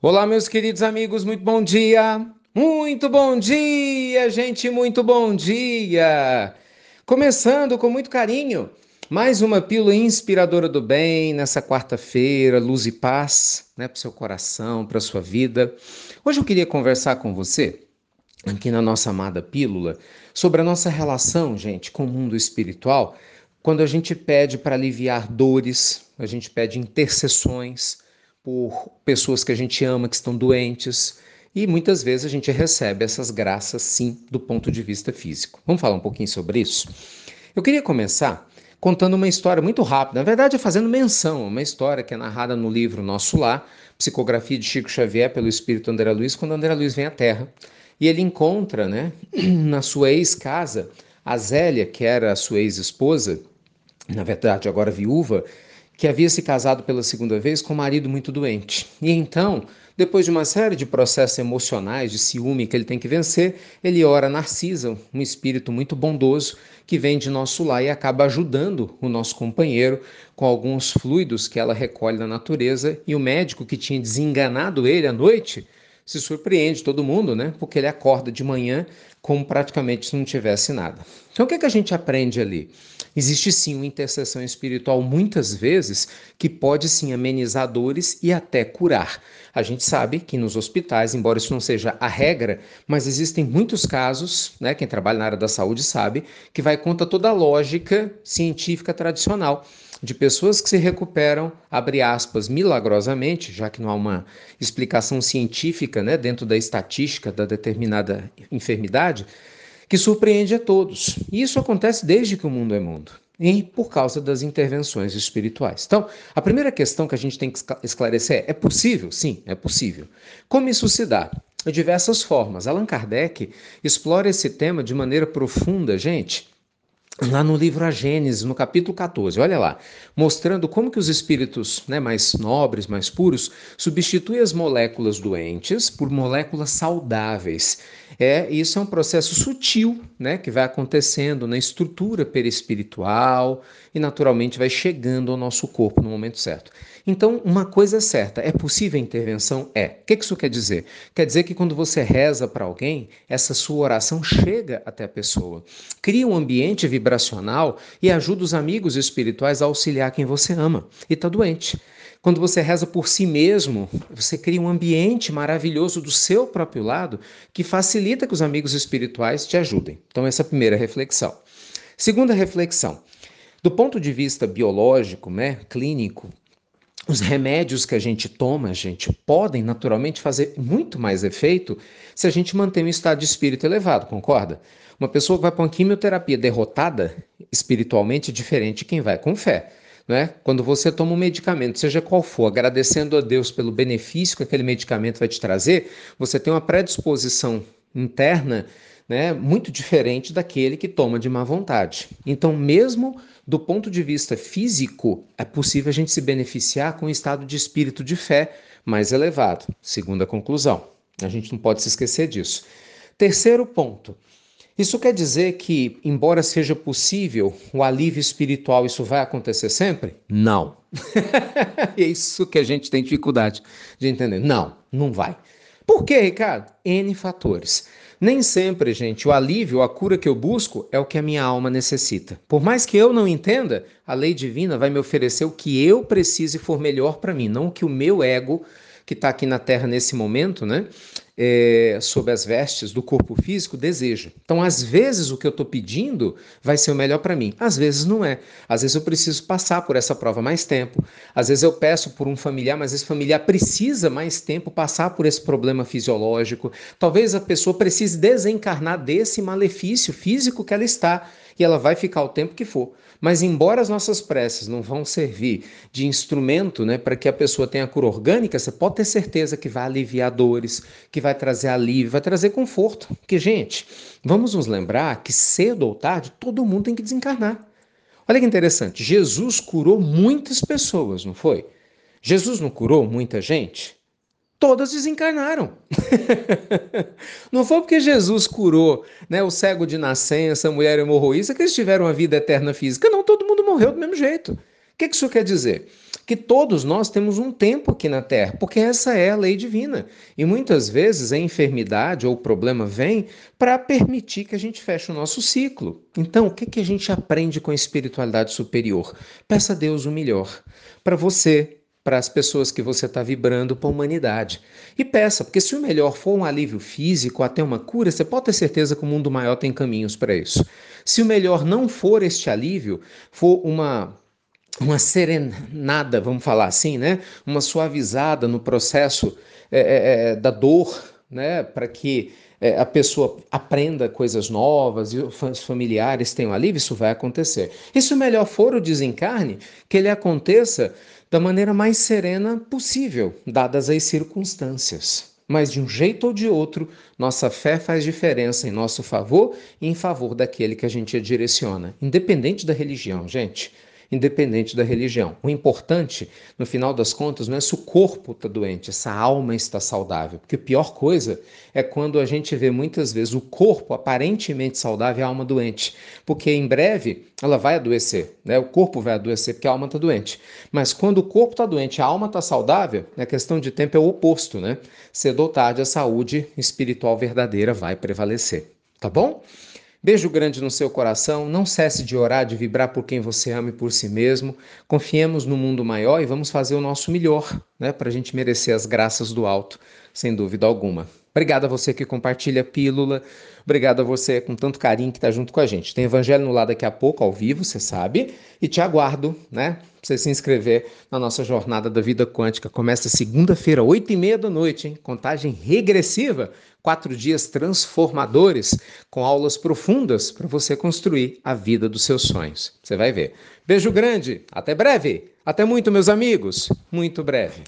Olá, meus queridos amigos, muito bom dia! Muito bom dia, gente, muito bom dia! Começando com muito carinho, mais uma pílula inspiradora do bem nessa quarta-feira, luz e paz, né, para o seu coração, para sua vida. Hoje eu queria conversar com você, aqui na nossa amada pílula, sobre a nossa relação, gente, com o mundo espiritual, quando a gente pede para aliviar dores, a gente pede intercessões por pessoas que a gente ama que estão doentes. E muitas vezes a gente recebe essas graças, sim, do ponto de vista físico. Vamos falar um pouquinho sobre isso? Eu queria começar contando uma história muito rápida, na verdade, fazendo menção, uma história que é narrada no livro Nosso Lar, Psicografia de Chico Xavier pelo Espírito André Luiz, quando André Luiz vem à Terra. E ele encontra, né, na sua ex-casa, a Zélia, que era a sua ex-esposa, na verdade agora viúva, que havia se casado pela segunda vez com um marido muito doente. E então, depois de uma série de processos emocionais, de ciúme que ele tem que vencer, ele ora Narcisa, um espírito muito bondoso que vem de nosso lar e acaba ajudando o nosso companheiro com alguns fluidos que ela recolhe da natureza. E o médico que tinha desenganado ele à noite se surpreende todo mundo, né? Porque ele acorda de manhã como praticamente se não tivesse nada. Então, o que, é que a gente aprende ali? Existe sim uma intercessão espiritual, muitas vezes, que pode sim amenizar dores e até curar. A gente sabe que nos hospitais, embora isso não seja a regra, mas existem muitos casos, né? Quem trabalha na área da saúde sabe, que vai contra toda a lógica científica tradicional de pessoas que se recuperam, abre aspas, milagrosamente, já que não há uma explicação científica né, dentro da estatística da determinada enfermidade, que surpreende a todos. E isso acontece desde que o mundo é mundo e por causa das intervenções espirituais. Então, a primeira questão que a gente tem que esclarecer é: é possível? Sim, é possível. Como isso se dá? De diversas formas. Allan Kardec explora esse tema de maneira profunda, gente lá no livro A Gênesis, no capítulo 14, olha lá, mostrando como que os espíritos né, mais nobres, mais puros, substituem as moléculas doentes por moléculas saudáveis. É, isso é um processo sutil, né, que vai acontecendo na estrutura perispiritual e naturalmente vai chegando ao nosso corpo no momento certo. Então, uma coisa é certa, é possível a intervenção? É. O que isso quer dizer? Quer dizer que quando você reza para alguém, essa sua oração chega até a pessoa, cria um ambiente vibracional e ajuda os amigos espirituais a auxiliar quem você ama e está doente. Quando você reza por si mesmo, você cria um ambiente maravilhoso do seu próprio lado que facilita que os amigos espirituais te ajudem. Então, essa é a primeira reflexão. Segunda reflexão. Do ponto de vista biológico, né, clínico, os remédios que a gente toma, gente, podem naturalmente fazer muito mais efeito se a gente mantém um estado de espírito elevado, concorda? Uma pessoa que vai para uma quimioterapia derrotada espiritualmente é diferente de quem vai com fé. Né? Quando você toma um medicamento, seja qual for, agradecendo a Deus pelo benefício que aquele medicamento vai te trazer, você tem uma predisposição interna né, muito diferente daquele que toma de má vontade. Então, mesmo do ponto de vista físico, é possível a gente se beneficiar com um estado de espírito de fé mais elevado. Segunda conclusão. A gente não pode se esquecer disso. Terceiro ponto. Isso quer dizer que, embora seja possível o alívio espiritual, isso vai acontecer sempre? Não. é isso que a gente tem dificuldade de entender. Não, não vai. Por quê, Ricardo? N fatores. Nem sempre, gente, o alívio, a cura que eu busco é o que a minha alma necessita. Por mais que eu não entenda, a lei divina vai me oferecer o que eu preciso e for melhor para mim, não o que o meu ego, que está aqui na Terra nesse momento, né, é, sob as vestes do corpo físico deseja. Então, às vezes, o que eu estou pedindo vai ser o melhor para mim, às vezes não é. Às vezes eu preciso passar por essa prova mais tempo, às vezes eu peço por um familiar, mas esse familiar precisa mais tempo passar por esse problema fisiológico. Talvez a pessoa precise desencarnar desse malefício físico que ela está e ela vai ficar o tempo que for. Mas embora as nossas preces não vão servir de instrumento né, para que a pessoa tenha cura orgânica, você pode ter certeza que vai aliviar dores, que vai trazer alívio, vai trazer conforto. Porque, gente, vamos nos lembrar que cedo ou tarde todo mundo tem que desencarnar. Olha que interessante, Jesus curou muitas pessoas, não foi? Jesus não curou muita gente? Todas desencarnaram. não foi porque Jesus curou né, o cego de nascença, a mulher hemorroísta, que eles tiveram uma vida eterna física. Não, todo mundo morreu do mesmo jeito. que isso quer dizer? Que todos nós temos um tempo aqui na Terra, porque essa é a lei divina. E muitas vezes a enfermidade ou o problema vem para permitir que a gente feche o nosso ciclo. Então, o que, que a gente aprende com a espiritualidade superior? Peça a Deus o melhor para você, para as pessoas que você está vibrando para a humanidade. E peça, porque se o melhor for um alívio físico, até uma cura, você pode ter certeza que o mundo maior tem caminhos para isso. Se o melhor não for este alívio, for uma uma serenada, vamos falar assim, né? Uma suavizada no processo é, é, é da dor, né? Para que é, a pessoa aprenda coisas novas e os familiares tenham alívio, isso vai acontecer. E se o melhor for o desencarne, que ele aconteça da maneira mais serena possível, dadas as circunstâncias. Mas de um jeito ou de outro, nossa fé faz diferença em nosso favor e em favor daquele que a gente direciona, independente da religião, gente independente da religião. O importante, no final das contas, não é se o corpo está doente, se a alma está saudável. Porque a pior coisa é quando a gente vê muitas vezes o corpo aparentemente saudável e a alma doente. Porque em breve ela vai adoecer, né? O corpo vai adoecer porque a alma está doente. Mas quando o corpo está doente a alma está saudável, a questão de tempo é o oposto, né? Cedo ou tarde a saúde espiritual verdadeira vai prevalecer. Tá bom? Beijo grande no seu coração. Não cesse de orar, de vibrar por quem você ama e por si mesmo. Confiemos no mundo maior e vamos fazer o nosso melhor, né, para a gente merecer as graças do alto, sem dúvida alguma. Obrigado a você que compartilha a pílula. Obrigado a você com tanto carinho que está junto com a gente. Tem Evangelho no Lar daqui a pouco, ao vivo, você sabe. E te aguardo, né? Pra você se inscrever na nossa jornada da vida quântica. Começa segunda-feira, oito e meia da noite, hein? Contagem regressiva quatro dias transformadores com aulas profundas para você construir a vida dos seus sonhos. Você vai ver. Beijo grande, até breve. Até muito, meus amigos. Muito breve.